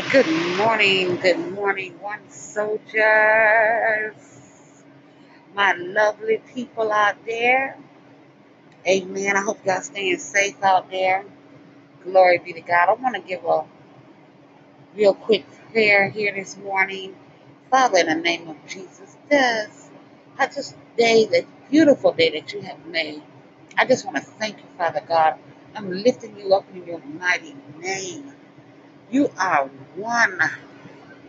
right, good morning, good morning, one soldiers, my lovely people out there. Amen. I hope y'all staying safe out there. Glory be to God. I want to give a real quick prayer here this morning. Father, in the name of Jesus, this I just day, the beautiful day that you have made. I just want to thank you, Father God. I'm lifting you up in your mighty name. You are one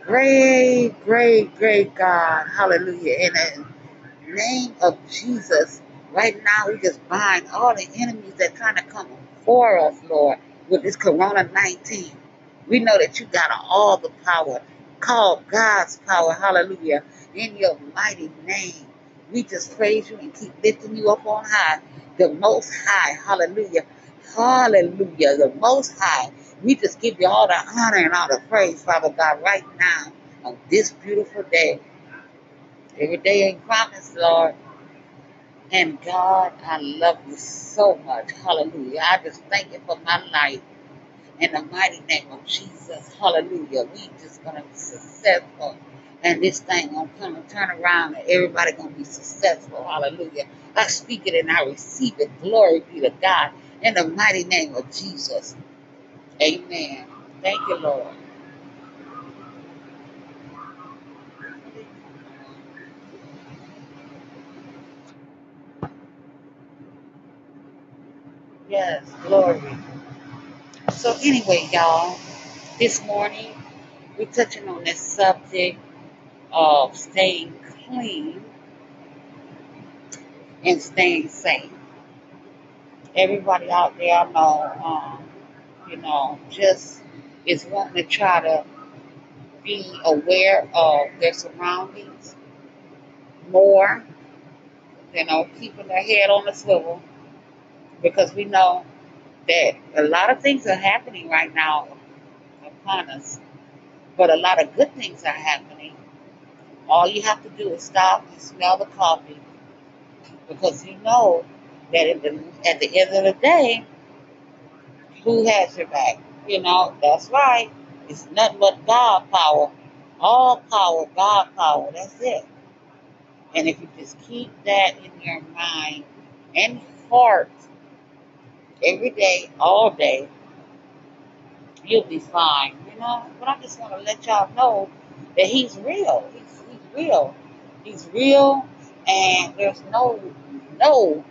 great, great, great God. Hallelujah. In the name of Jesus, right now we just bind all the enemies that trying to come for us, Lord, with this Corona 19. We know that you got all the power, called God's power. Hallelujah. In your mighty name. We just praise you and keep lifting you up on high, the most high. Hallelujah. Hallelujah. The most high. We just give you all the honor and all the praise, Father God, right now on this beautiful day. Every day ain't promised, Lord. And God, I love you so much. Hallelujah. I just thank you for my life. In the mighty name of Jesus. Hallelujah. We just gonna be successful. And this thing gonna come and turn around and everybody gonna be successful. Hallelujah. I speak it and I receive it. Glory be to God. In the mighty name of Jesus. Amen. Thank you, Lord. Yes, glory. So anyway, y'all, this morning we're touching on this subject of staying clean and staying safe. Everybody out there, I know, um, you know, just is wanting to try to be aware of their surroundings more, you know, keeping their head on the swivel because we know that a lot of things are happening right now upon us, but a lot of good things are happening. All you have to do is stop and smell the coffee because you know that at the, at the end of the day, who has your back? You know, that's right. It's nothing but God power. All power, God power. That's it. And if you just keep that in your mind and heart every day, all day, you'll be fine. You know, but I just want to let y'all know that He's real. He's, he's real. He's real, and there's no, no,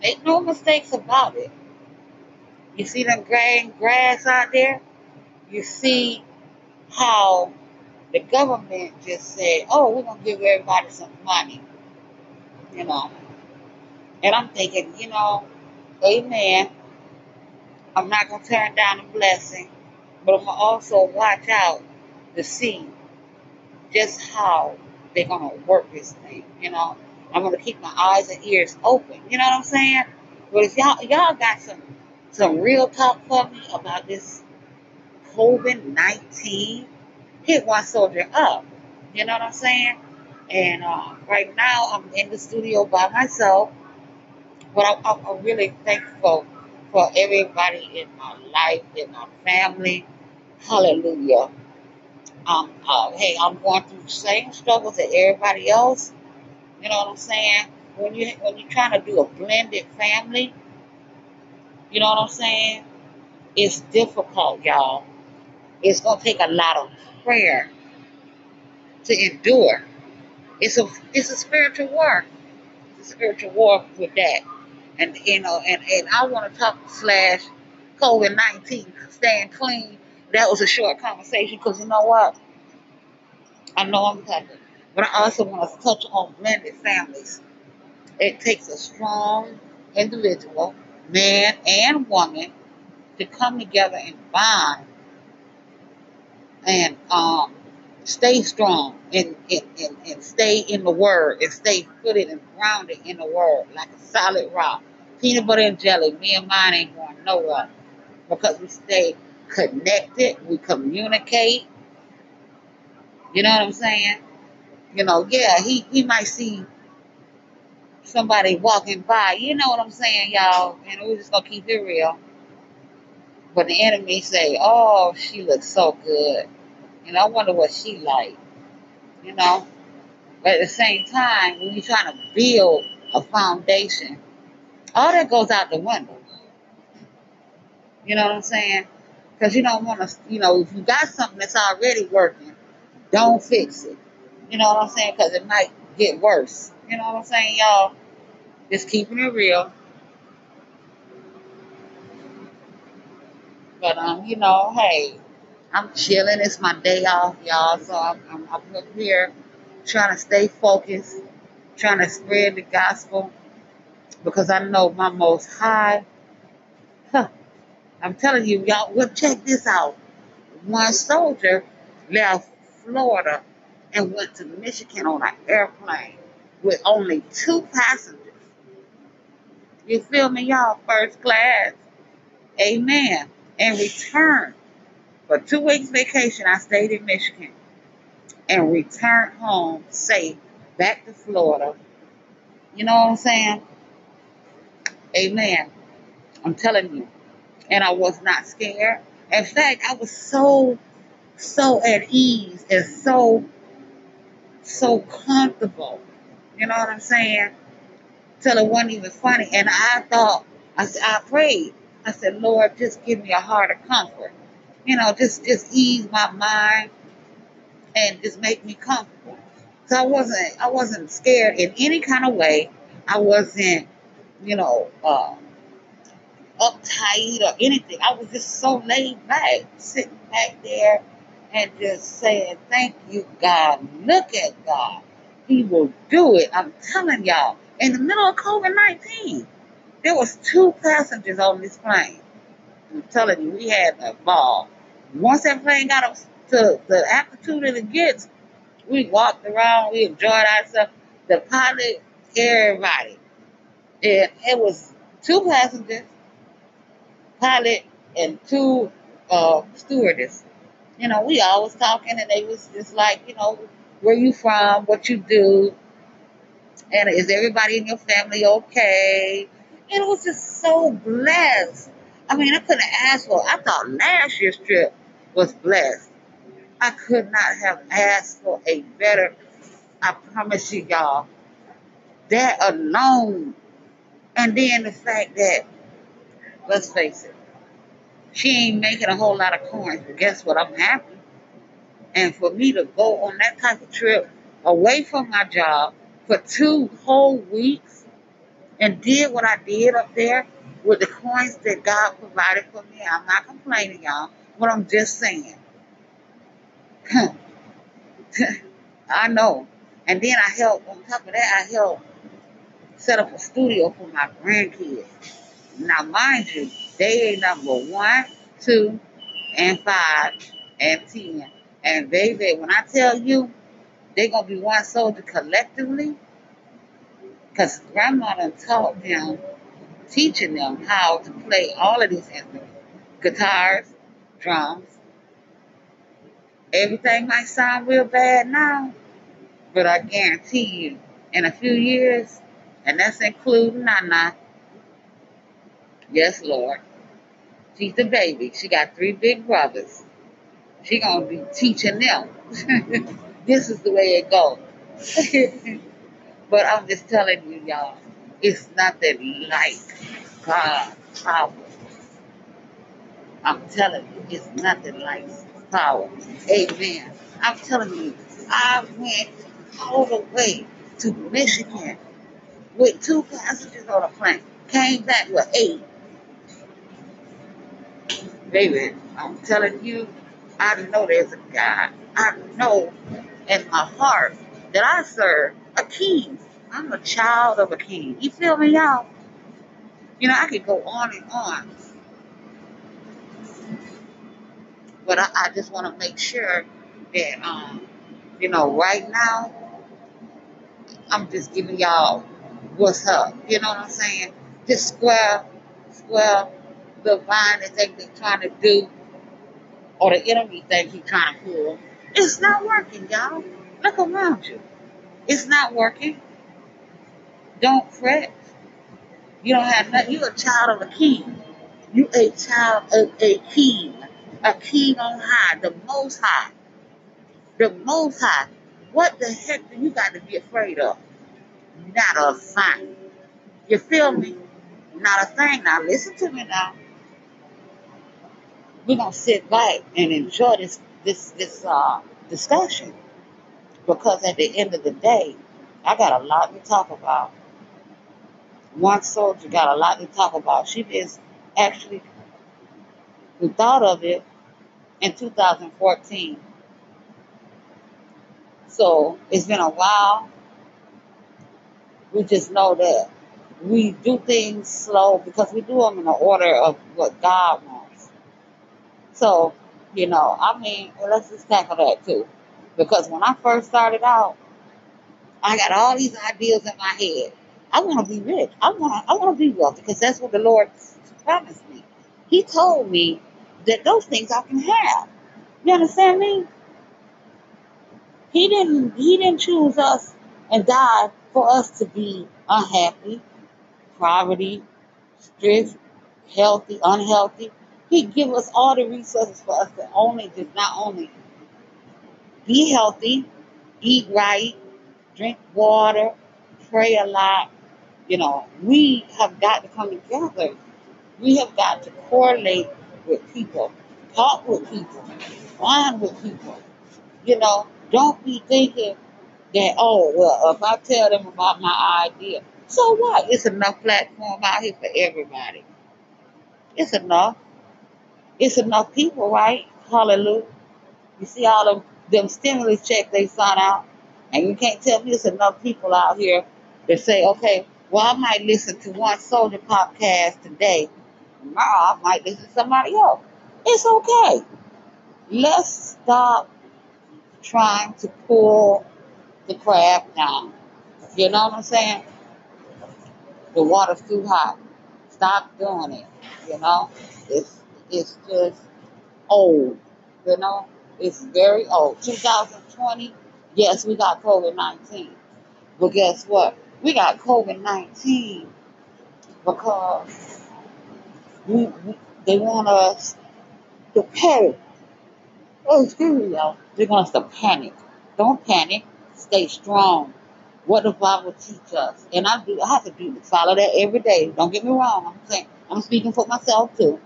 make no mistakes about it. You see them graying grass out there? You see how the government just said, oh, we're going to give everybody some money, you know. And I'm thinking, you know, amen. I'm not going to turn down a blessing, but I'm going to also watch out to see just how they're going to work this thing, you know. I'm going to keep my eyes and ears open, you know what I'm saying? But if y'all, y'all got some, some real talk for me about this COVID 19, hit one soldier up. You know what I'm saying? And uh, right now, I'm in the studio by myself, but I, I'm, I'm really thankful for everybody in my life, in my family. Hallelujah. Um, uh, hey, I'm going through the same struggles that everybody else. You know what I'm saying? When you when you're trying to do a blended family, you know what I'm saying? It's difficult, y'all. It's gonna take a lot of prayer to endure. It's a it's a spiritual war. It's a spiritual war with that. And you know, and, and I want to talk slash COVID nineteen, staying clean. That was a short conversation because you know what? I know I'm covered, but I also want to touch on blended families. It takes a strong individual, man and woman, to come together and bond and um, stay strong and, and, and, and stay in the word and stay footed and grounded in the word like a solid rock. Peanut butter and jelly, me and mine ain't going nowhere because we stay connected, we communicate. You know what I'm saying? You know, yeah, he, he might see somebody walking by. You know what I'm saying, y'all? And we're just gonna keep it real. But the enemy say, "Oh, she looks so good," and I wonder what she like. You know. But at the same time, when you're trying to build a foundation, all that goes out the window. You know what I'm saying? Because you don't want to, you know, if you got something that's already working, don't fix it. You know what I'm saying? Because it might get worse. You know what I'm saying, y'all? Just keeping it real. But um, you know, hey, I'm chilling. It's my day off, y'all. So I'm, I'm, up here trying to stay focused, trying to spread the gospel because I know my most high. Huh, I'm telling you, y'all, well, check this out. One soldier left Florida and went to Michigan on an airplane with only two passengers. You feel me, y'all? First class. Amen. And returned. For two weeks vacation, I stayed in Michigan and returned home safe back to Florida. You know what I'm saying? Amen. I'm telling you. And I was not scared. In fact, I was so, so at ease and so, so comfortable. You know what I'm saying? Till it wasn't even funny. And I thought, I said I prayed. I said, Lord, just give me a heart of comfort. You know, just, just ease my mind and just make me comfortable. So I wasn't, I wasn't scared in any kind of way. I wasn't, you know, uh, uptight or anything. I was just so laid back, sitting back there and just saying, Thank you, God. Look at God. He will do it. I'm telling y'all. In the middle of COVID 19, there was two passengers on this plane. I'm telling you, we had a ball. Once that plane got up to the altitude that it gets, we walked around, we enjoyed ourselves. The pilot, everybody. And it was two passengers pilot and two uh, stewardess. You know, we always talking, and they was just like, you know, where you from, what you do, and is everybody in your family okay? And it was just so blessed. I mean, I couldn't ask for. I thought last year's trip was blessed. I could not have asked for a better. I promise you, y'all. That alone, and then the fact that, let's face it, she ain't making a whole lot of coins. But guess what? I'm happy. And for me to go on that type of trip away from my job for two whole weeks and did what I did up there with the coins that God provided for me, I'm not complaining, y'all, but I'm just saying. I know. And then I helped, on top of that, I helped set up a studio for my grandkids. Now, mind you, they ain't number one, two, and five, and ten. And baby, when I tell you, they're gonna be one soldier collectively, because grandma done taught them, teaching them how to play all of these instruments. Guitars, drums, everything might sound real bad now, but I guarantee you, in a few years, and that's including Nana, yes Lord, she's the baby. She got three big brothers. She gonna be teaching them. this is the way it goes. But I'm just telling you, y'all, it's nothing like God's power. I'm telling you, it's nothing like power. Amen. I'm telling you, I went all the way to Michigan with two passengers on a plane. Came back with eight. Baby, I'm telling you, I know there's a God. I know in my heart that I serve a king. I'm a child of a king. You feel me, y'all? You know, I could go on and on, but I, I just want to make sure that, um, you know, right now, I'm just giving y'all what's up. You know what I'm saying? Just square, square, the vine that they, they're trying to do, or the enemy thing he's trying to pull, it's not working, y'all. Look around you. It's not working. Don't fret. You don't have nothing. You're a child of a king. You a child of a king, a king on high, the most high, the most high. What the heck do you got to be afraid of? Not a thing. You feel me? Not a thing. Now listen to me now. We're gonna sit back and enjoy this this this uh discussion because at the end of the day, I got a lot to talk about. One soldier got a lot to talk about. She is actually we thought of it in 2014. So it's been a while. We just know that we do things slow because we do them in the order of what God wants. So, you know, I mean, well, let's just tackle that too. Because when I first started out, I got all these ideas in my head. I want to be rich. I want to. I want to be wealthy because that's what the Lord promised me. He told me that those things I can have. You understand me? He didn't. He didn't choose us and die for us to be unhappy, poverty, stressed, healthy, unhealthy. He give us all the resources for us to only just not only be healthy, eat right, drink water, pray a lot. You know, we have got to come together. We have got to correlate with people, talk with people, bond with people. You know, don't be thinking that, oh, well, if I tell them about my idea, so what? It's enough platform out here for everybody. It's enough. It's enough people, right? Hallelujah. You see all of them stimulus checks they sign out, and you can't tell me it's enough people out here that say, okay, well, I might listen to one soldier podcast today. Tomorrow, I might listen to somebody else. It's okay. Let's stop trying to pull the crab down. You know what I'm saying? The water's too hot. Stop doing it. You know, it's it's just old. You know, it's very old. 2020. Yes, we got COVID 19, but guess what? We got COVID 19 because we, we they want us to panic. Oh, excuse me, y'all. They want us to panic. Don't panic. Stay strong. What the Bible teach us, and I do. I have to do follow that every day. Don't get me wrong. I'm saying I'm speaking for myself too.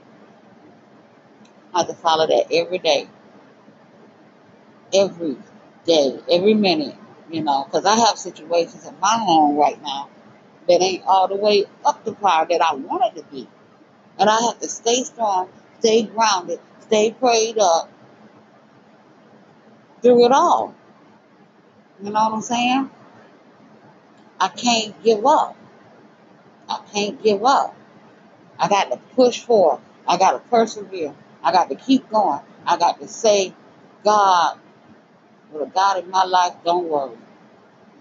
I have to follow that every day, every day, every minute. You know, because I have situations in my home right now that ain't all the way up the par that I wanted to be, and I have to stay strong, stay grounded, stay prayed up through it all. You know what I'm saying? I can't give up. I can't give up. I got to push forward. I got to persevere. I got to keep going. I got to say, God, with a God in my life, don't worry.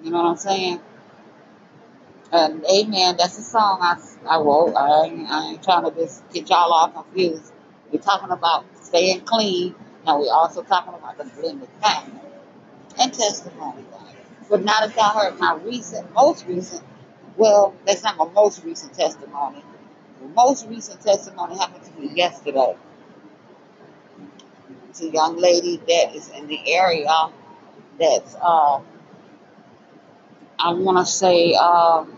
You know what I'm saying? And amen. That's a song I, I wrote. I ain't, I ain't trying to just get y'all all confused. We're talking about staying clean, and we're also talking about the blended family and testimony. But now that y'all heard my recent, most recent, well, that's not my most recent testimony. The most recent testimony happened to me yesterday. It's a young lady that is in the area that's, uh, I want to say, um,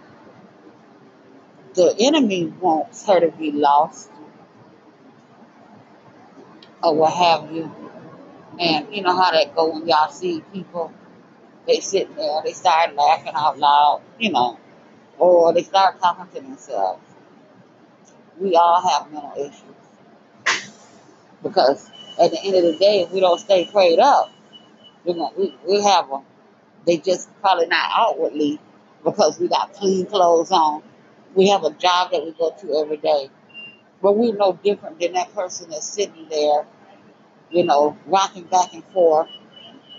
the enemy wants her to be lost or what have you. And you know how that go when y'all see people, they sit there, they start laughing out loud, you know, or they start talking to themselves. We all have mental issues because at the end of the day, if we don't stay prayed up, we're gonna, we, we have them. They just probably not outwardly because we got clean clothes on. We have a job that we go to every day, but we're no different than that person that's sitting there, you know, rocking back and forth.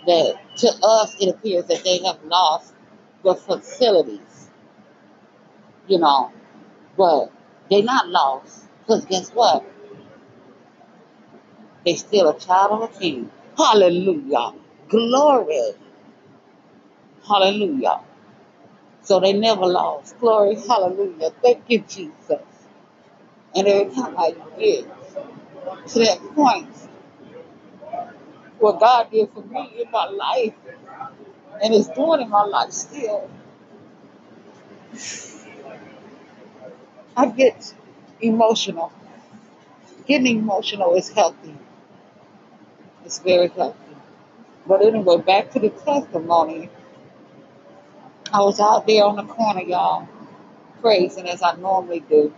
That to us, it appears that they have lost the facilities, you know, but they're not lost because guess what? They still a child of a king. Hallelujah. Glory. Hallelujah. So they never lost. Glory. Hallelujah. Thank you, Jesus. And every time I get to that point, what God did for me in my life and is doing in my life still, I get emotional. Getting emotional is healthy. It's very healthy. But anyway, back to the testimony. I was out there on the corner, y'all, praising as I normally do.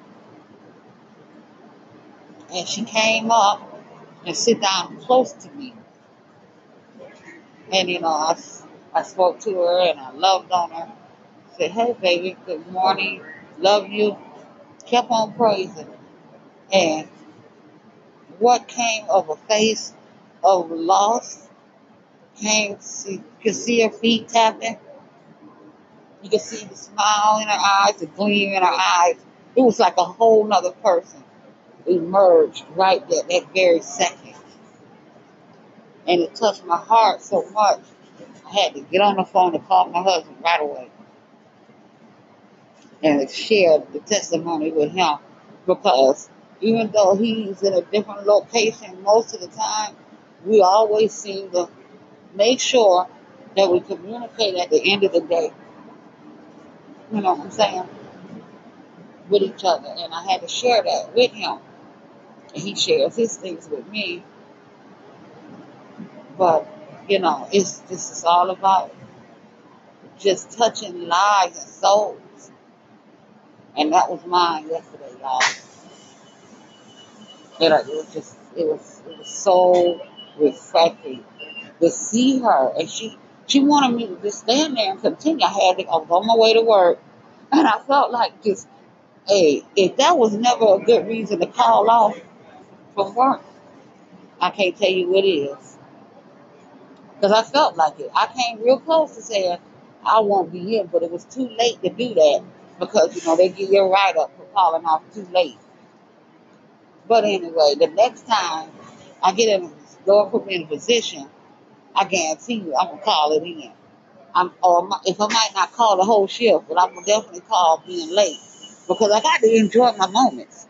And she came up and sit down close to me. And, you know, I, I spoke to her and I loved on her. Said, hey, baby, good morning. Love you. Kept on praising. And what came of a face of loss came, see, you could see her feet tapping. You can see the smile in her eyes, the gleam in her eyes. It was like a whole nother person emerged right there, that very second. And it touched my heart so much, I had to get on the phone and call my husband right away and share the testimony with him because even though he's in a different location most of the time, we always seem to make sure that we communicate at the end of the day. You know what I'm saying? With each other. And I had to share that with him. And he shares his things with me. But, you know, it's this is all about just touching lives and souls. And that was mine yesterday, y'all. And it was just it was it was so refreshing to see her and she she wanted me to just stand there and continue. I had to was on my way to work and I felt like just hey, if that was never a good reason to call off from work, I can't tell you what is. Because I felt like it. I came real close to saying I won't be in, but it was too late to do that because you know they give you a write up for calling off too late. But anyway, the next time I get in, Lord put me in a position, I guarantee you I'm gonna call it in. I'm, or if I might not call the whole shift, but I'm gonna definitely call being late because I got to enjoy my moments.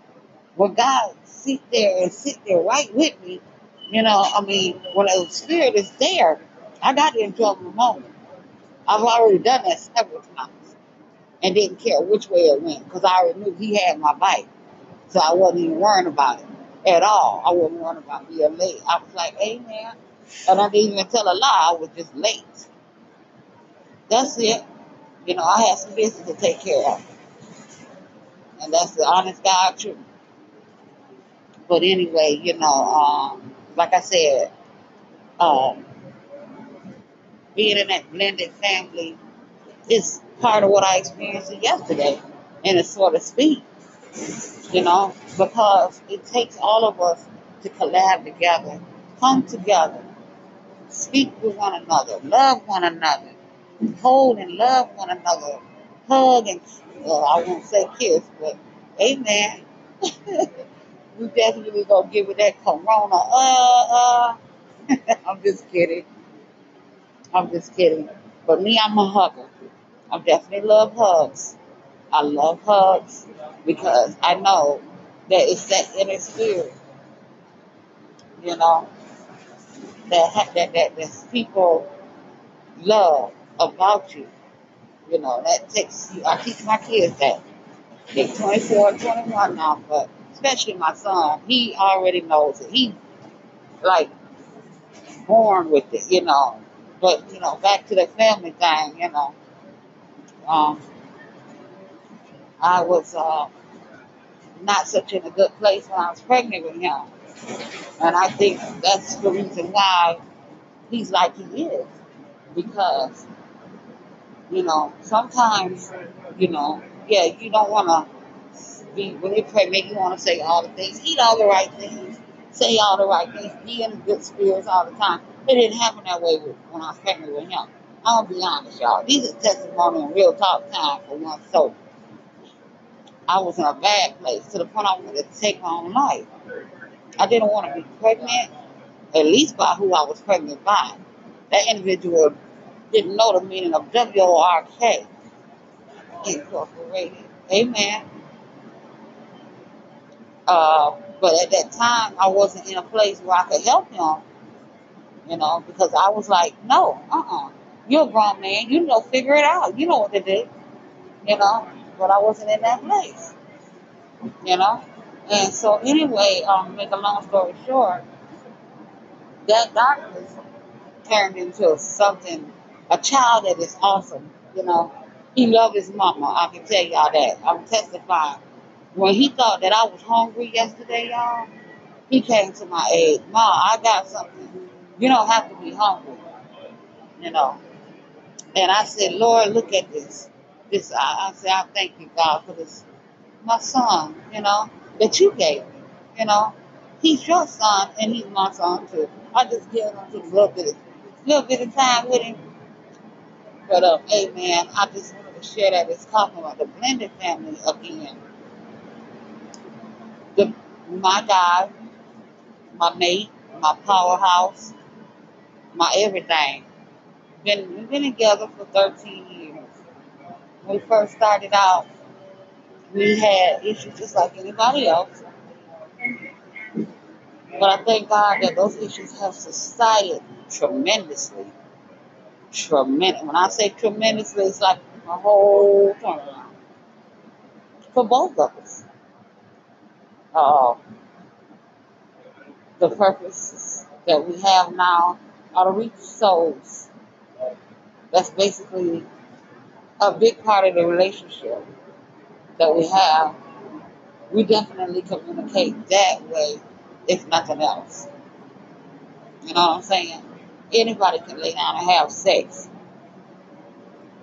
When God sit there and sit there right with me, you know, I mean, when the Spirit is there, I got to enjoy my moment. I've already done that several times and didn't care which way it went because I already knew He had my back. So I wasn't even worrying about it at all. I wasn't worrying about being late. I was like, Amen. And I didn't even tell a lie. I was just late. That's it. You know, I had some business to take care of. And that's the honest God truth. But anyway, you know, um, like I said, um, being in that blended family is part of what I experienced yesterday, and it's sort of speak, you know, because it takes all of us to collab together, come together, speak with one another, love one another, hold and love one another, hug and, well, I won't say kiss, but amen. we definitely gonna give it that corona. Uh, uh. I'm just kidding. I'm just kidding. But me, I'm a hugger. I definitely love hugs. I love hugs because I know that it's that inner spirit, you know, that ha- that that, that people love about you. You know, that takes you. I teach my kids that. They're 24 and 21 now, but especially my son, he already knows it. He like born with it, you know. But you know, back to the family thing, you know. Um, I was uh, not such in a good place when I was pregnant with him, and I think that's the reason why he's like he is, because you know sometimes, you know, yeah, you don't want to be when you're pregnant, you want to say all the things, eat all the right things, say all the right things, be in good spirits all the time. It didn't happen that way with, when I was pregnant with him. I'm gonna be honest, y'all. These are testimony and real talk time for one soul. I was in a bad place to the point I wanted to take my own life. I didn't want to be pregnant, at least by who I was pregnant by. That individual didn't know the meaning of W O R K Incorporated. Amen. Uh, but at that time, I wasn't in a place where I could help him, you know, because I was like, no, uh-uh. You're a grown man. You know, figure it out. You know what to do, you know. But I wasn't in that place, you know. And so anyway, um, make a long story short, that darkness turned into something, a child that is awesome, you know. He loved his mama. I can tell y'all that. I'm testifying. When he thought that I was hungry yesterday, y'all, he came to my aid. Ma, I got something. You don't have to be hungry, you know. And I said, Lord, look at this. This I, I said, I thank you, God, for this my son, you know, that you gave me. You know. He's your son and he's my son too. I just give him just a little bit of little bit of time with him. But um, hey man, I just wanted to share that it's talking about the blended family again. The my guy, my mate, my powerhouse, my everything. Been we've been together for 13 years. When we first started out, we had issues just like anybody else. But I thank God that those issues have subsided tremendously. Tremendous. When I say tremendously, it's like a whole turnaround for both of us. Uh, the purposes that we have now are to reach souls. That's basically a big part of the relationship that we have. We definitely communicate that way, if nothing else. You know what I'm saying? Anybody can lay down and have sex,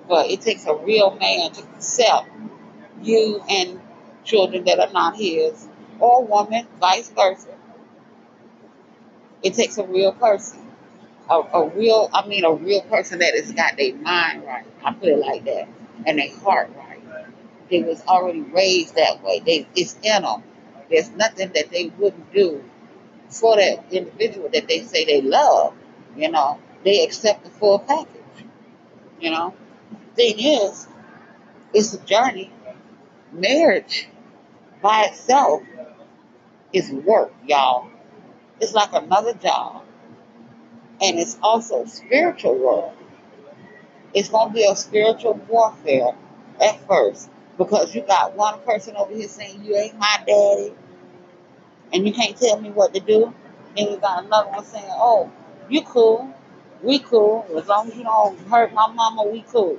but it takes a real man to accept you and children that are not his, or woman, vice versa. It takes a real person. A, a real, I mean, a real person that has got their mind right. I put it like that, and their heart right. They was already raised that way. They, it's in them. There's nothing that they wouldn't do for that individual that they say they love. You know, they accept the full package. You know, thing is, it's a journey. Marriage by itself is work, y'all. It's like another job, and it's also spiritual work. It's gonna be a spiritual warfare at first because you got one person over here saying you ain't my daddy and you can't tell me what to do. And you got another one saying, "Oh, you cool, we cool. As long as you don't hurt my mama, we cool."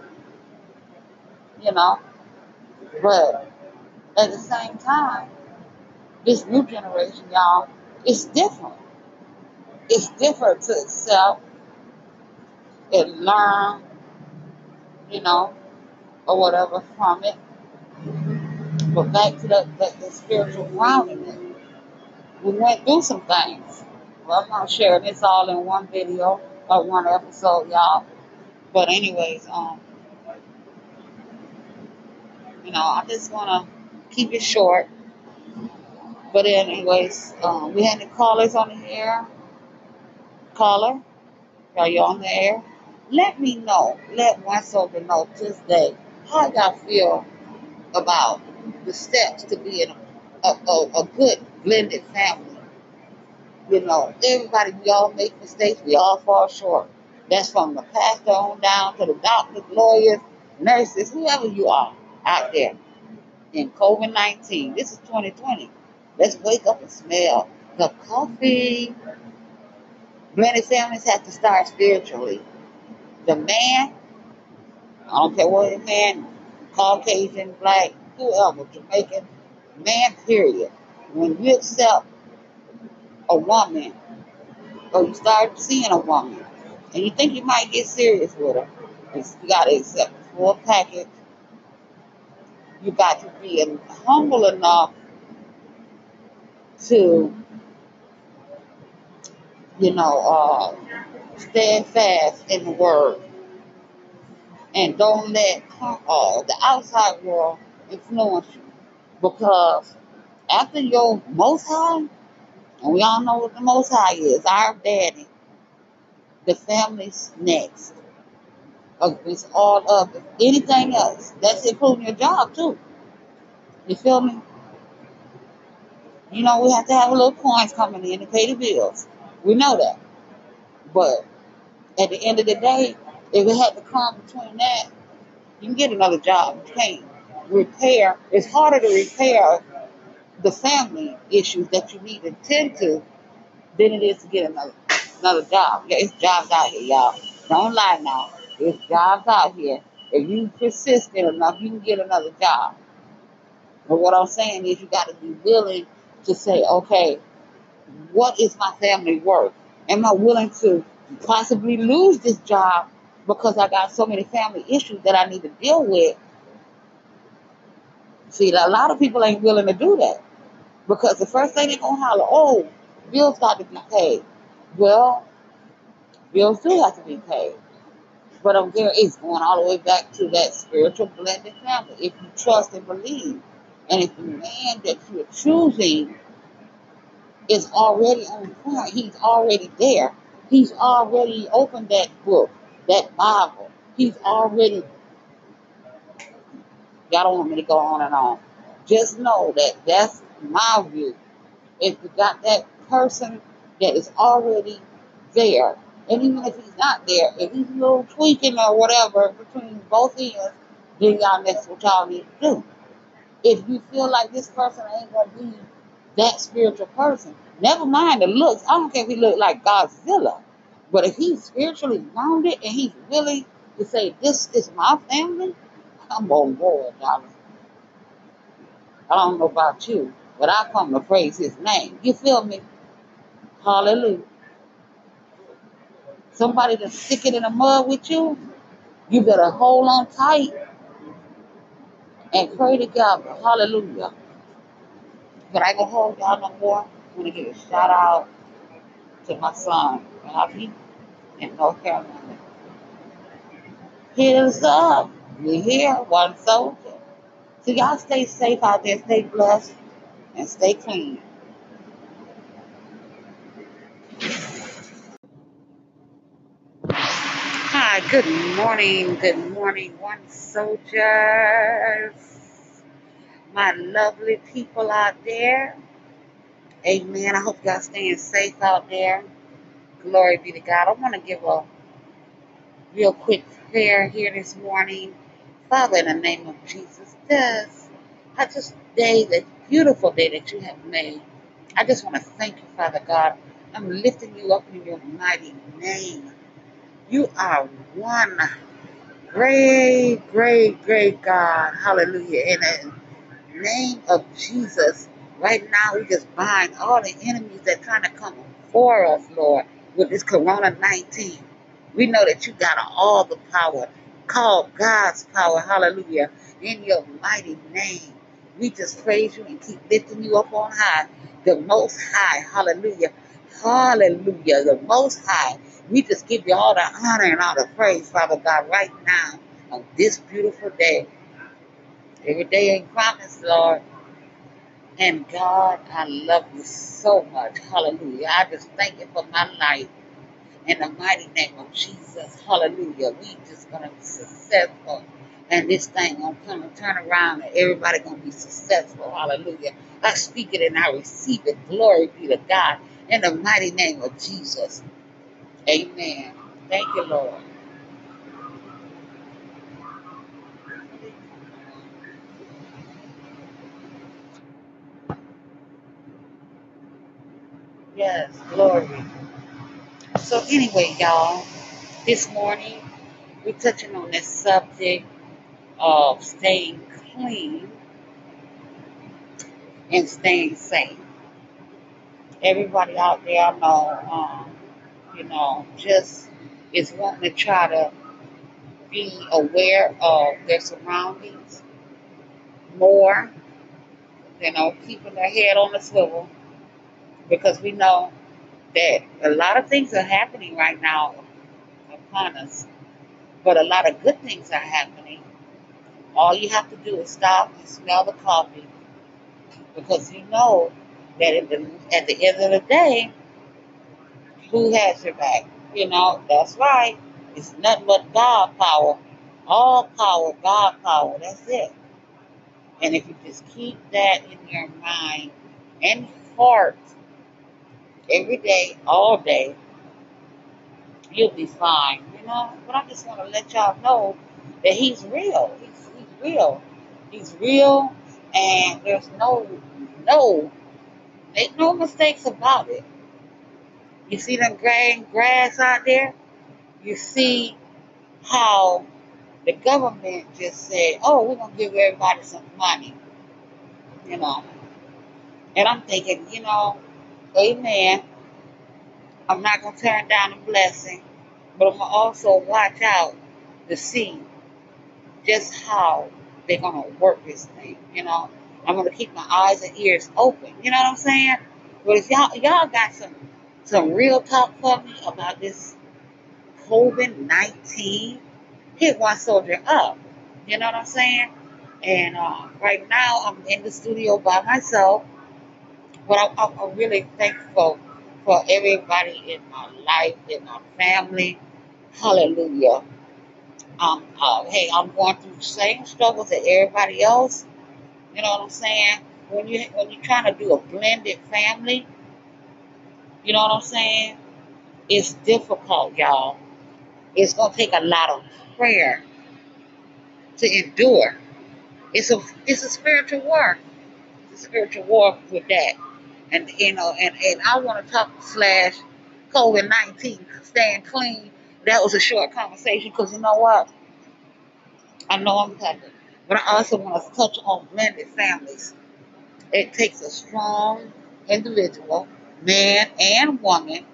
You know. But at the same time, this new generation, y'all, it's different. It's different to accept and learn, you know, or whatever from it. But back to the, the, the spiritual grounding, we went through some things. Well, I'm not sharing this all in one video or one episode, y'all. But anyways, um, you know, I just want to keep it short. But anyways, um, we had the callers on the air. Caller, are you on the air? Let me know. Let one soldier know today how y'all feel about the steps to being a, a, a good blended family. You know, everybody, we all make mistakes. We all fall short. That's from the pastor on down to the doctors, lawyers, nurses, whoever you are out there in COVID 19. This is 2020. Let's wake up and smell the coffee. Blended families have to start spiritually. The man, I don't care what the man, Caucasian, black, whoever, Jamaican, man, period. When you accept a woman or you start seeing a woman and you think you might get serious with her, you got to accept the full package. You got to be humble enough to, you know, uh, stand fast in the word and don't let uh, the outside world influence you. Because after your most high, and we all know what the most high is, our daddy, the family's next. It's all of it. Anything else, that's including your job too. You feel me? You know, we have to have a little coins coming in to pay the bills. We know that. But at the end of the day, if it had to come between that, you can get another job. You can't repair. It's harder to repair the family issues that you need to tend to than it is to get another another job. Yeah, it's jobs out here, y'all. Don't lie now. It's jobs out here. If you persistent enough, you can get another job. But what I'm saying is you got to be willing to say, okay, what is my family worth? Am I willing to possibly lose this job because I got so many family issues that I need to deal with? See, a lot of people ain't willing to do that because the first thing they're going to holler, oh, bills got to be paid. Well, bills do have to be paid. But I'm there, it's going all the way back to that spiritual blended family. If you trust and believe, and if the man that you're choosing is already on point, he's already there. He's already opened that book, that Bible. He's already, y'all don't want me to go on and on. Just know that that's my view. If you got that person that is already there, and even if he's not there, if he's a little tweaking or whatever between both ends, then y'all that's what y'all need to do. If you feel like this person ain't gonna be that spiritual person, never mind the looks. I don't care if he look like Godzilla, but if he's spiritually grounded and he's willing to say, "This is my family," I'm on board, darling. I don't know about you, but I come to praise His name. You feel me? Hallelujah. Somebody to stick it in the mud with you, you better hold on tight and pray together. Hallelujah. But I gonna hold y'all no more. I'm gonna give a shout out to my son, Bobby, in North Carolina. Hit us up. We're here, one soldier. So y'all stay safe out there, stay blessed, and stay clean. Hi, good morning, good morning, one soldiers. My lovely people out there. Amen. I hope y'all staying safe out there. Glory be to God. I want to give a real quick prayer here this morning. Father, in the name of Jesus, this I just day, that beautiful day that you have made. I just want to thank you, Father God. I'm lifting you up in your mighty name. You are one great, great, great God. Hallelujah. The name of Jesus, right now we just bind all the enemies that trying to come for us, Lord, with this Corona 19. We know that you got all the power, called God's power, hallelujah, in your mighty name. We just praise you and keep lifting you up on high, the most high, hallelujah, hallelujah, the most high. We just give you all the honor and all the praise, Father God, right now on this beautiful day. Every day ain't promised, Lord. And God, I love you so much. Hallelujah. I just thank you for my life. In the mighty name of Jesus, hallelujah. We just gonna be successful. And this thing gonna come and turn around and everybody gonna be successful. Hallelujah. I speak it and I receive it. Glory be to God. In the mighty name of Jesus. Amen. Thank you, Lord. Yes, glory. So anyway, y'all, this morning we're touching on this subject of staying clean and staying safe. Everybody out there I know, um, you know, just is wanting to try to be aware of their surroundings more, you know, keeping their head on the swivel because we know that a lot of things are happening right now upon us, but a lot of good things are happening. All you have to do is stop and smell the coffee because you know that at the, at the end of the day, who has your back? You know, that's right. It's nothing but God power. All power, God power. That's it. And if you just keep that in your mind and heart every day, all day, you'll be fine, you know. But I just want to let y'all know that he's real. He's, he's real. He's real, and there's no, no, make no mistakes about it. You see them graying grass out there? You see how the government just said, oh, we're going to give everybody some money, you know. And I'm thinking, you know, amen. I'm not going to turn down the blessing, but I'm going to also watch out to see just how they're going to work this thing, you know. I'm going to keep my eyes and ears open, you know what I'm saying? But if y'all, y'all got some, some real talk for me about this COVID 19, hit one soldier up. You know what I'm saying? And uh, right now, I'm in the studio by myself, but I'm, I'm, I'm really thankful for everybody in my life, in my family. Hallelujah. Um, uh, hey, I'm going through the same struggles that everybody else. You know what I'm saying? When you when you're trying to do a blended family, you know what I'm saying? It's difficult, y'all. It's gonna take a lot of prayer to endure. It's a it's a spiritual war. Spiritual war with that. And you know, and, and I want to talk slash COVID nineteen, staying clean. That was a short conversation because you know what? I know I'm talking, but I also want to touch on blended families. It takes a strong individual, man and woman,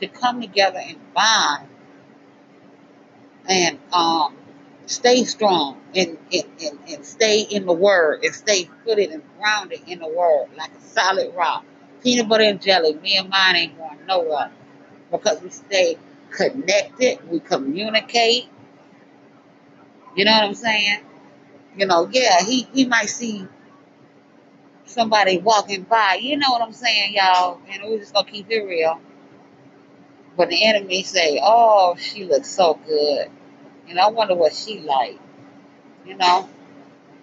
to come together and bond and um, stay strong and, and, and, and stay in the word and stay footed and grounded in the word like a solid rock. Peanut butter and jelly, me and mine ain't going nowhere because we stay connected, we communicate. You know what I'm saying? You know, yeah, he, he might see somebody walking by. You know what I'm saying, y'all? And we're just gonna keep it real. But the enemy say, "Oh, she looks so good," and I wonder what she like. You know.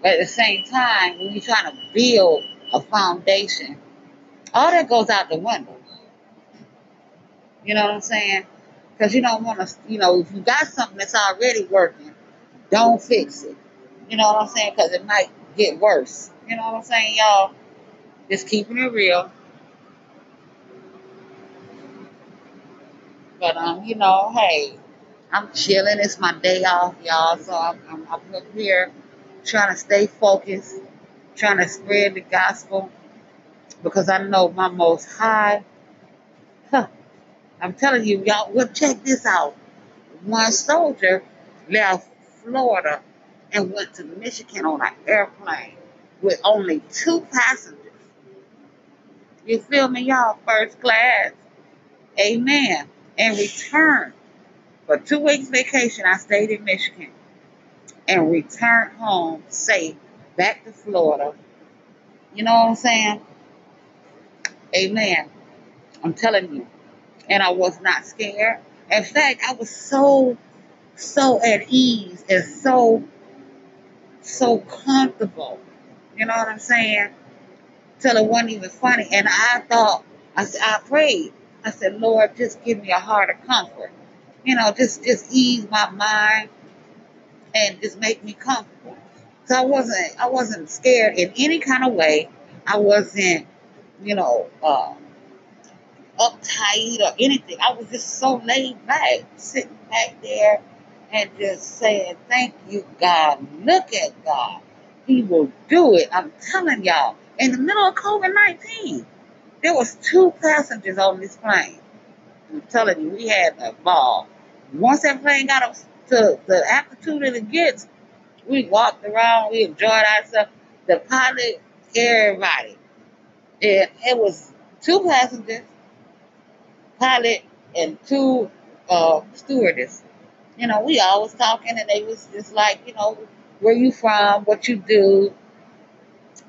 But at the same time, when you're trying to build a foundation, all that goes out the window. You know what I'm saying? Because you don't want to, you know, if you got something that's already working, don't fix it. You know what I'm saying? Because it might get worse. You know what I'm saying, y'all? Just keeping it real. But um, you know, hey, I'm chilling. It's my day off, y'all. So I'm, I'm, up here trying to stay focused, trying to spread the gospel because I know my most high. Huh, I'm telling you, y'all, well, check this out. One soldier left Florida and went to Michigan on an airplane with only two passengers. You feel me, y'all? First class. Amen. And returned. For two weeks vacation, I stayed in Michigan and returned home safe back to Florida. You know what I'm saying? Amen. I'm telling you. And I was not scared. In fact, I was so, so at ease and so, so comfortable. You know what I'm saying? Till it wasn't even funny. And I thought, I I prayed. I said, Lord, just give me a heart of comfort. You know, just just ease my mind and just make me comfortable. So I wasn't I wasn't scared in any kind of way. I wasn't, you know, uh, uptight or anything. I was just so laid back, sitting back there and just saying, Thank you, God. Look at God. He will do it. I'm telling y'all. In the middle of COVID nineteen, there was two passengers on this plane. I'm telling you, we had a ball. Once that plane got up to the altitude that it gets, we walked around, we enjoyed ourselves. The pilot, everybody. And it was two passengers, pilot, and two uh, stewardess. You know, we always talking, and they was just like, you know, where you from, what you do,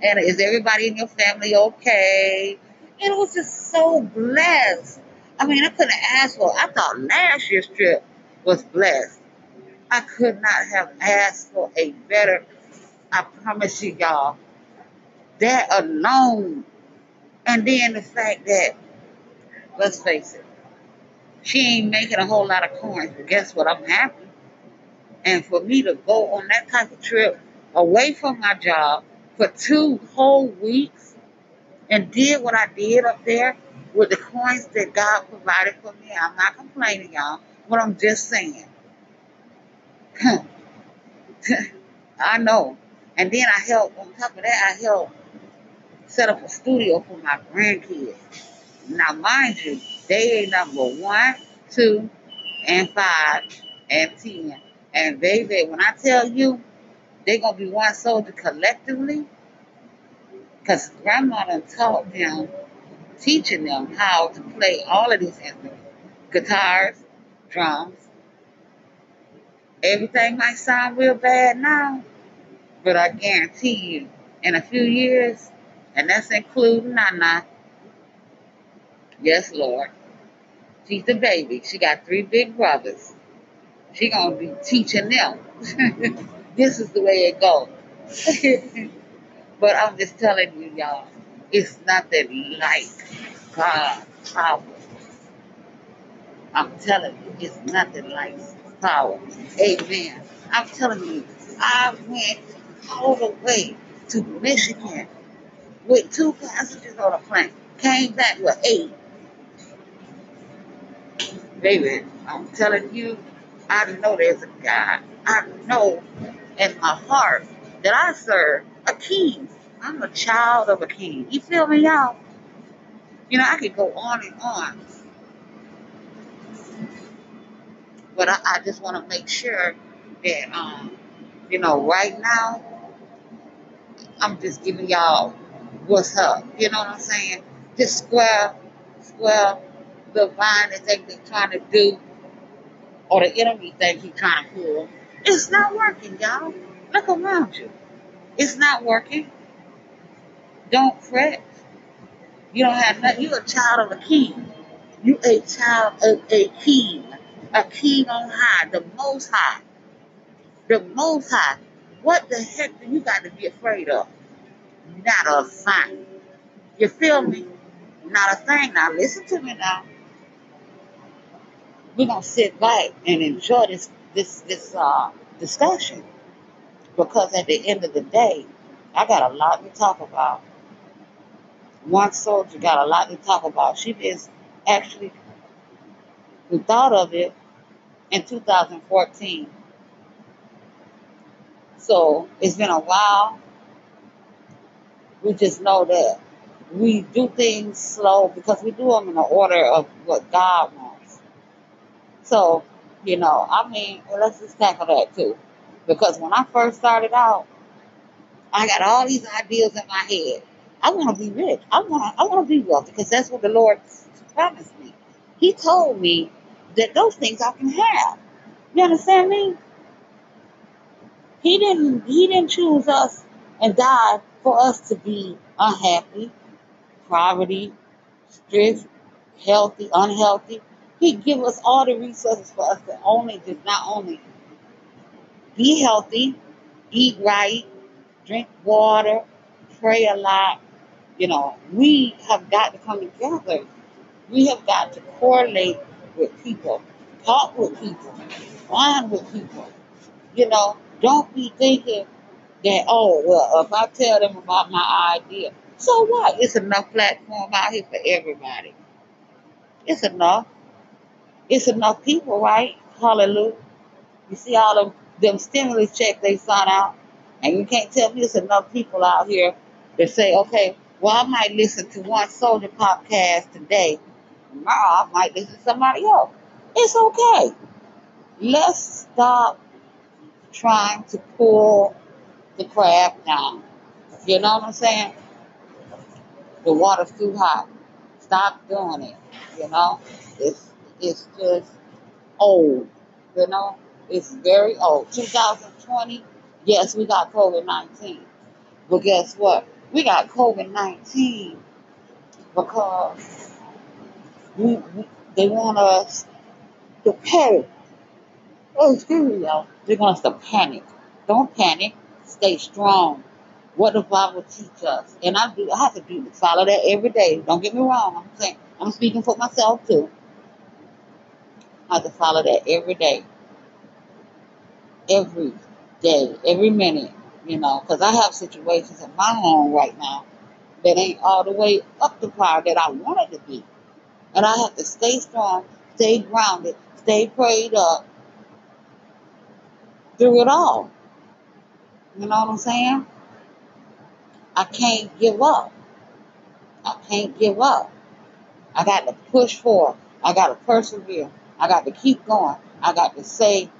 and is everybody in your family okay? And it was just so blessed. I mean, I couldn't ask for. I thought last year's trip was blessed. I could not have asked for a better. I promise you, y'all. That alone, And then the fact that, let's face it, she ain't making a whole lot of coins, but guess what? I'm happy. And for me to go on that type of trip away from my job for two whole weeks and did what I did up there with the coins that God provided for me, I'm not complaining, y'all, but I'm just saying. I know. And then I helped, on top of that, I helped set up a studio for my grandkids. Now, mind you, they ain't number one, two, and five, and ten. And baby, when I tell you, they're gonna be one soldier collectively, because grandma done taught them, teaching them how to play all of these instruments. Guitars, drums. Everything might sound real bad now, but I guarantee you, in a few years, and that's including Nana, yes, Lord, she's the baby. She got three big brothers. She gonna be teaching them. this is the way it goes. but I'm just telling you, y'all, it's nothing like God's power. I'm telling you, it's nothing like power. Amen. I'm telling you, I went all the way to Michigan with two passengers on a plane. Came back with eight. Baby, I'm telling you, I know there's a God. I know in my heart that I serve a king. I'm a child of a king. You feel me, y'all? You know, I could go on and on, but I, I just want to make sure that, um, you know, right now, I'm just giving y'all what's up. You know what I'm saying? This square, square, the vine that they they trying to do, or the enemy think he trying to pull, it's not working, y'all. Look around you. It's not working. Don't fret. You don't have nothing. You're a child of a king. You a child of a king. A king on high, the most high. The most high. What the heck do you got to be afraid of? Not a thing. You feel me? Not a thing. Now listen to me now. We're gonna sit back and enjoy this this this uh discussion because at the end of the day, I got a lot to talk about. One soldier got a lot to talk about. She just actually thought of it in 2014. So it's been a while. We just know that we do things slow because we do them in the order of what God wants. So, you know, I mean, well, let's just tackle that too. Because when I first started out, I got all these ideas in my head. I want to be rich. I want to. I want to be wealthy because that's what the Lord promised me. He told me that those things I can have. You understand me? He didn't. He didn't choose us and die for us to be unhappy, poverty, stress, healthy, unhealthy. He give us all the resources for us to only just not only be healthy, eat right, drink water, pray a lot. You know, we have got to come together. We have got to correlate with people, talk with people, bond with people. You know, don't be thinking that, oh, well, if I tell them about my idea, so what? It's enough platform out here for everybody. It's enough. It's enough people, right? Hallelujah. You see all of them stimulus checks they sign out, and you can't tell me it's enough people out here that say, okay, well, I might listen to one soldier podcast today. Tomorrow, I might listen to somebody else. It's okay. Let's stop trying to pull the crab down. You know what I'm saying? The water's too hot. Stop doing it. You know, it's it's just old. You know, it's very old. 2020, yes, we got COVID 19. But guess what? We got COVID 19 because we, we they want us to panic. Oh, excuse me, y'all. They want us to panic. Don't panic. Stay strong. what the Bible teach us. And I do I have to do follow that every day. Don't get me wrong. I'm saying I'm speaking for myself too. I have to follow that every day, every day, every minute. You know, because I have situations in my home right now that ain't all the way up the par that I wanted to be, and I have to stay strong, stay grounded, stay prayed up through it all. You know what I'm saying? I can't give up. I can't give up. I got to push forward. I got to persevere. I got to keep going. I got to say,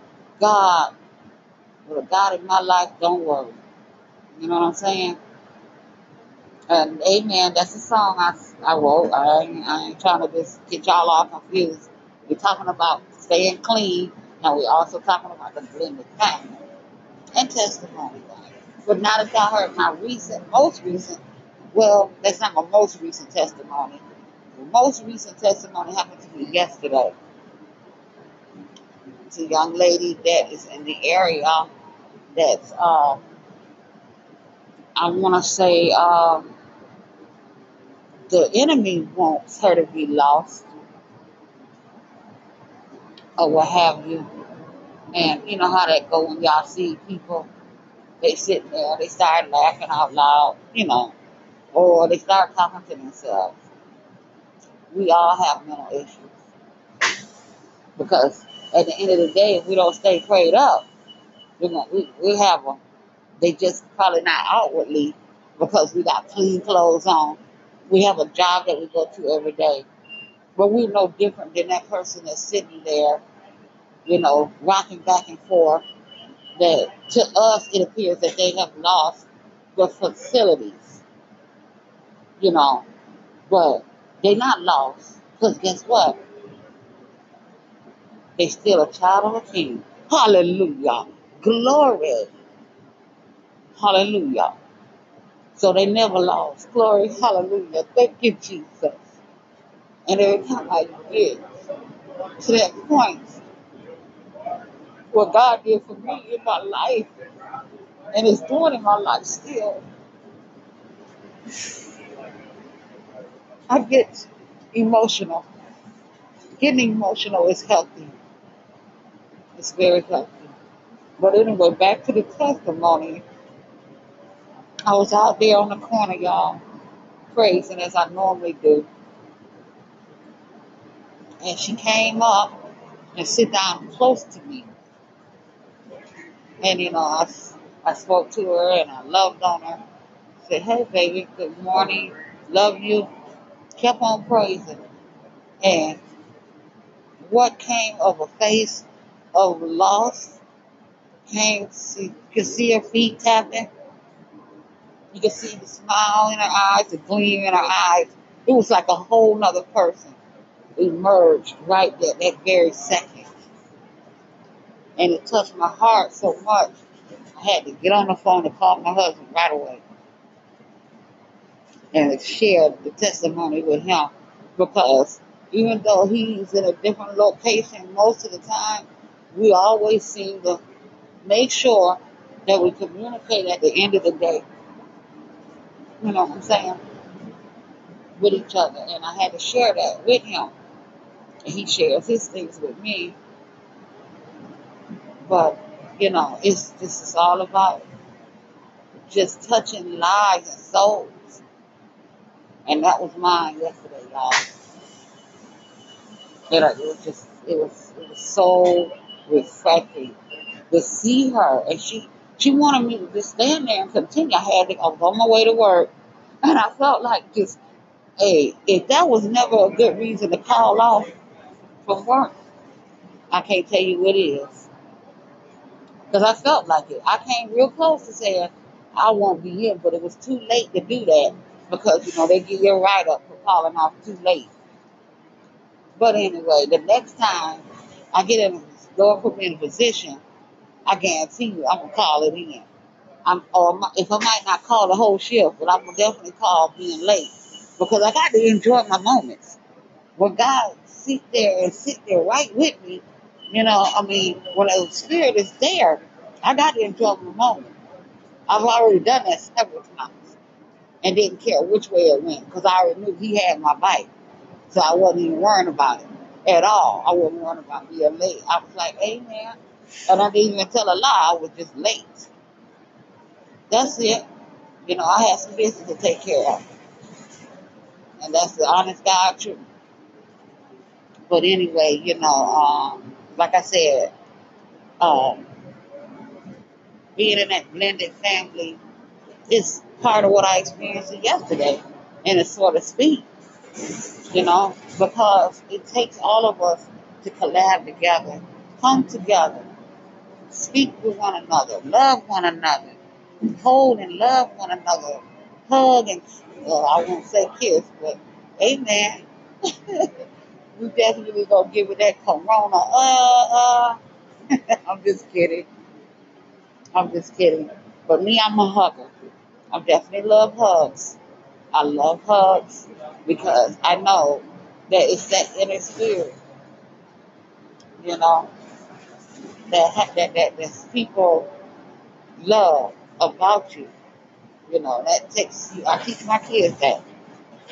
God, a God in my life, don't worry. You know what I'm saying? And amen. That's a song I, I wrote. I ain't, I ain't trying to just get y'all all confused. We're talking about staying clean, and we're also talking about the blended family and testimony. But now that y'all heard my recent, most recent, well, that's not my most recent testimony. The most recent testimony happened to me yesterday. It's a young lady that is in the area that's, uh, I want to say, um, the enemy wants her to be lost or what have you. And you know how that go when y'all see people, they sitting there, they start laughing out loud, you know, or they start talking to themselves. We all have mental issues because at the end of the day, if we don't stay prayed up, we, we have them. They just probably not outwardly because we got clean clothes on. We have a job that we go to every day, but we're no different than that person that's sitting there, you know, rocking back and forth that to us it appears that they have lost the facilities, you know, but they're not lost because guess what? They still a child of a king. Hallelujah. Glory. Hallelujah. So they never lost. Glory. Hallelujah. Thank you, Jesus. And every time I get to that point, what God did for me in my life and is doing in my life still, I get emotional. Getting emotional is healthy. It's very healthy. But anyway, back to the testimony. I was out there on the corner, y'all, praising as I normally do. And she came up and sit down close to me. And, you know, I, I spoke to her and I loved on her. Said, hey, baby, good morning. Love you. Kept on praising. And what came of a face of loss you could see her feet tapping. You could see the smile in her eyes, the gleam in her eyes. It was like a whole nother person emerged right there, that very second. And it touched my heart so much, I had to get on the phone and call my husband right away and share the testimony with him. Because even though he's in a different location most of the time, we always seem to make sure that we communicate at the end of the day, you know what I'm saying, with each other. And I had to share that with him. And he shares his things with me. But, you know, it's this is all about just touching lives and souls. And that was mine yesterday, y'all. And it was just it was it was so refreshing to see her and she she wanted me to just stand there and continue. I had to was on my way to work and I felt like just hey, if that was never a good reason to call off from work, I can't tell you what is. Because I felt like it. I came real close to saying I won't be in, but it was too late to do that because you know they give you a write up for calling off too late. But anyway, the next time I get in, Lord put me in a position, I guarantee you I'm gonna call it in. I'm, or if I might not call the whole shift, but I'm gonna definitely call being late because I got to enjoy my moments. When God sit there and sit there right with me, you know, I mean, when the spirit is there, I got to enjoy my moment. I've already done that several times and didn't care which way it went because I already knew he had my bike. So I wasn't even worrying about it at all. I wasn't worrying about being late. I was like, hey man. And I didn't even tell a lie. I was just late. That's it. You know, I had some business to take care of. And that's the honest God truth. But anyway, you know, um, like I said, um, being in that blended family is part of what I experienced yesterday, and it's sort of speak, you know, because it takes all of us to collab together, come together, speak with one another, love one another, hold and love one another, hug and, well, I won't say kiss, but amen. we definitely gonna give it that corona. Uh, uh. I'm just kidding. I'm just kidding. But me, I'm a hugger. I definitely love hugs. I love hugs because I know that it's that inner spirit, you know, that ha- that that that people love about you. You know, that takes you. I teach my kids that.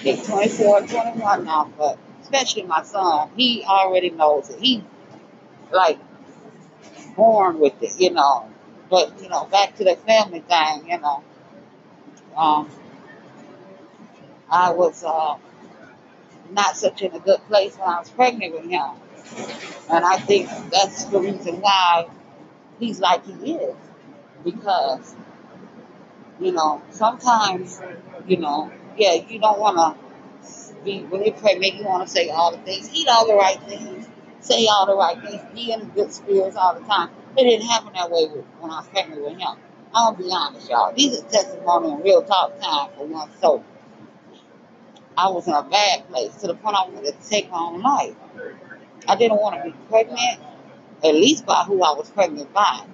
They're 24 21 now, but especially my son, he already knows it. He like born with it, you know. But you know, back to the family thing, you know. Um, I was uh, not such in a good place when I was pregnant with him, and I think that's the reason why he's like he is, because you know sometimes, you know, yeah, you don't want to be when you pray. pregnant, you want to say all the things, eat all the right things, say all the right things, be in good spirits all the time. It didn't happen that way with, when I was pregnant with him. I'm gonna be honest, y'all. These are testimony and real talk time for one soul. I was in a bad place to the point I wanted to take my own life. I didn't want to be pregnant, at least by who I was pregnant by.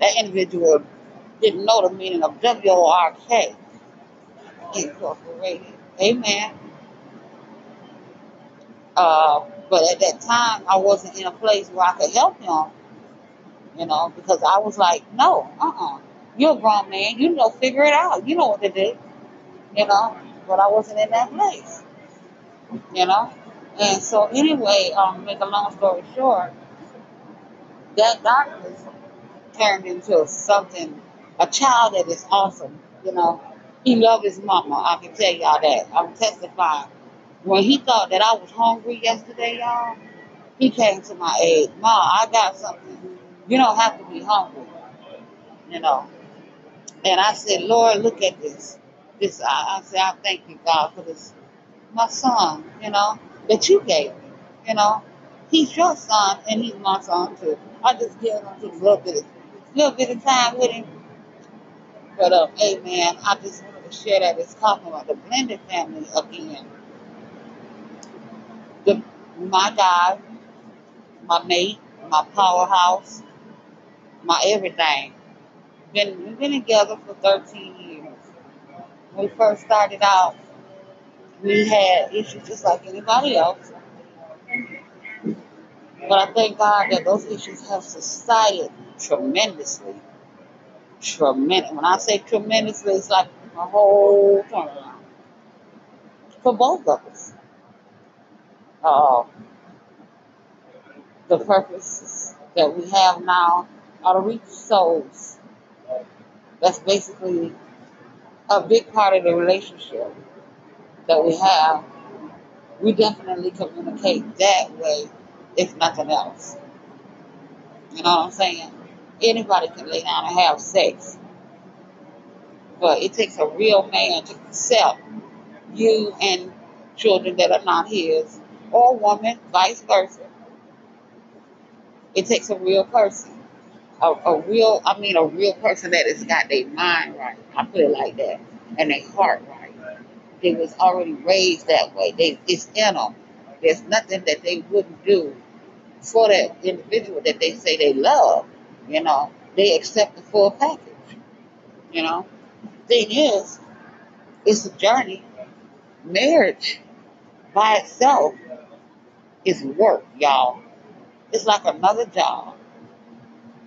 That individual didn't know the meaning of W O R K, Incorporated. Amen. Uh, but at that time, I wasn't in a place where I could help him, you know, because I was like, no, uh uh you are a grown man. You know, figure it out. You know what to do, you know. But I wasn't in that place, you know. And so, anyway, um, make a long story short, that darkness turned into something, a child that is awesome. You know, he loved his mama. I can tell y'all that. I'm testifying. When he thought that I was hungry yesterday, y'all, he came to my aid. Ma, I got something. You don't have to be hungry, you know. And I said, Lord, look at this. This I, I said, I thank you, God, for this my son, you know, that you gave me. You know. He's your son and he's my son too. I just give him just a little bit of little bit of time with him. But um, man, I just wanted to share that it's talking about the blended family again. The my guy, my mate, my powerhouse, my everything. Been we've been together for 13 years. When we first started out, we had issues just like anybody else. But I thank God that those issues have subsided tremendously. Tremendous. When I say tremendously, it's like a whole turnaround for both of us. Uh, the purpose that we have now are to reach souls. That's basically a big part of the relationship that we have. We definitely communicate that way, if nothing else. You know what I'm saying? Anybody can lay down and have sex, but it takes a real man to accept you and children that are not his, or woman, vice versa. It takes a real person. A, a real, I mean, a real person that has got their mind right. I put it like that, and their heart right. They was already raised that way. They, it's in them. There's nothing that they wouldn't do for that individual that they say they love. You know, they accept the full package. You know, thing is, it's a journey. Marriage by itself is work, y'all. It's like another job,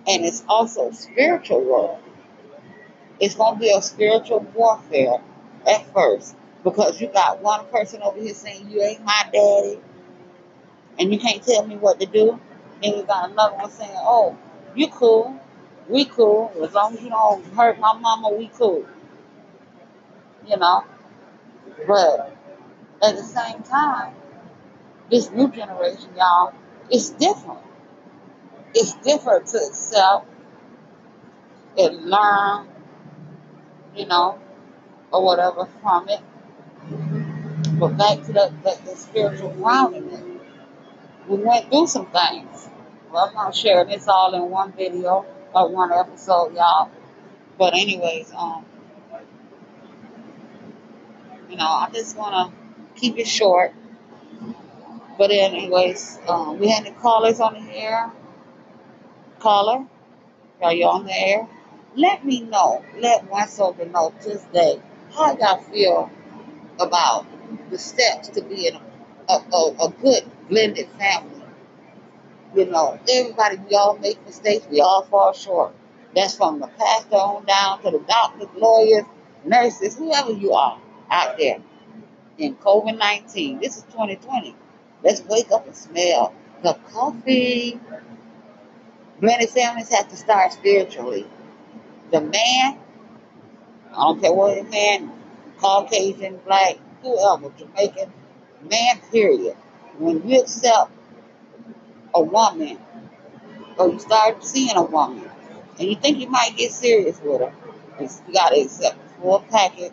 and it's also spiritual work. It's gonna be a spiritual warfare at first because you got one person over here saying you ain't my daddy and you can't tell me what to do. Then you got another one saying, "Oh, you cool, we cool as long as you don't hurt my mama, we cool." You know, but at the same time, this new generation, y'all, it's different. It's different to accept and learn, you know, or whatever from it. But back to the, the, the spiritual grounding, we went through some things. Well, I'm not sharing this all in one video or one episode, y'all. But anyways, um, you know, I just wanna keep it short. But anyways, um, we had the callers on the air. Caller, are you on the air? Let me know. Let one soldier know today how y'all feel about the steps to being a, a, a good blended family. You know, everybody, we all make mistakes. We all fall short. That's from the pastor on down to the doctors, lawyers, nurses, whoever you are out there in COVID 19. This is 2020. Let's wake up and smell the coffee. Many families have to start spiritually. The man, I don't care what the man, Caucasian, black, whoever, Jamaican, man, period. When you accept a woman or you start seeing a woman and you think you might get serious with her, you got to accept the full package.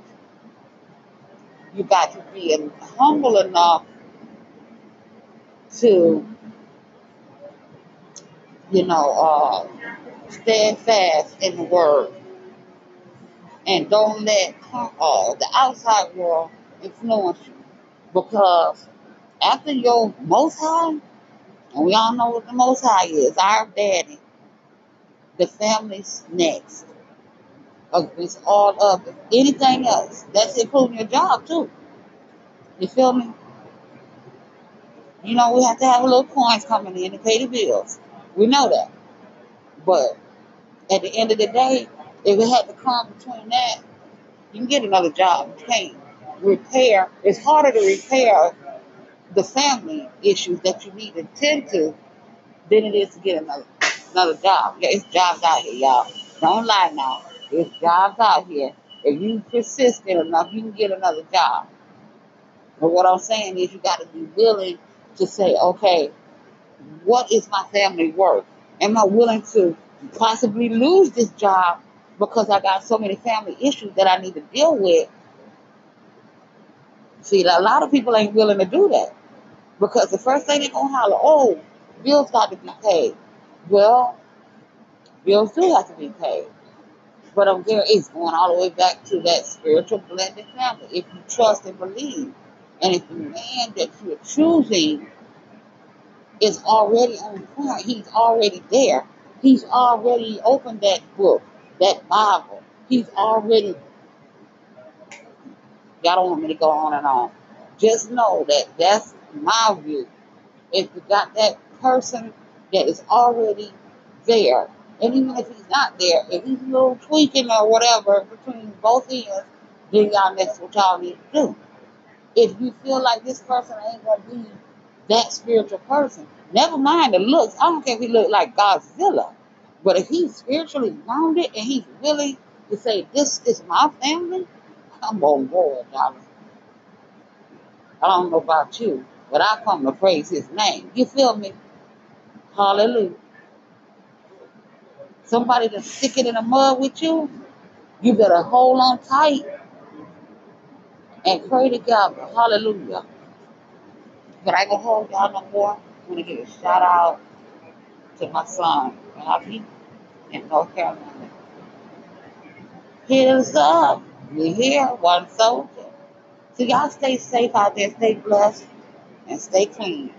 You got to be humble enough to, you know, uh, stand fast in the word and don't let uh, the outside world influence you. Because after your most high, and we all know what the most high is, our daddy, the family's next. Uh, It's all of it. Anything else, that's including your job too. You feel me? You know, we have to have a little coins coming in to pay the bills. We know that. But at the end of the day, if it had to come between that, you can get another job. You can't repair. It's harder to repair the family issues that you need to tend to than it is to get another another job. Yeah, it's jobs out here, y'all. Don't lie now. It's jobs out here. If you persistent enough, you can get another job. But what I'm saying is you got to be willing to say, okay, what is my family worth? Am I willing to possibly lose this job because I got so many family issues that I need to deal with? See, a lot of people ain't willing to do that because the first thing they're to holler, oh, bills got to be paid. Well, bills do have to be paid. But I'm there, it's going all the way back to that spiritual blended family. If you trust and believe, and if the man that you're choosing is already on point. He's already there. He's already opened that book, that Bible. He's already, y'all don't want me to go on and on. Just know that that's my view. If you got that person that is already there, and even if he's not there, if he's a little tweaking or whatever between both ends, then y'all that's what y'all need to do. If you feel like this person ain't gonna be that spiritual person, never mind the looks. I don't care if he look like Godzilla, but if he's spiritually grounded and he's willing to say, "This is my family," I'm on board, y'all. I don't know about you, but I come to praise His name. You feel me? Hallelujah. Somebody to stick it in the mud with you, you better hold on tight and pray to God. Hallelujah. But I go hold y'all no more. I'm gonna give a shout out to my son, Bobby, in North Carolina. Us up. We're here, one soldier. So y'all stay safe out there, stay blessed, and stay clean.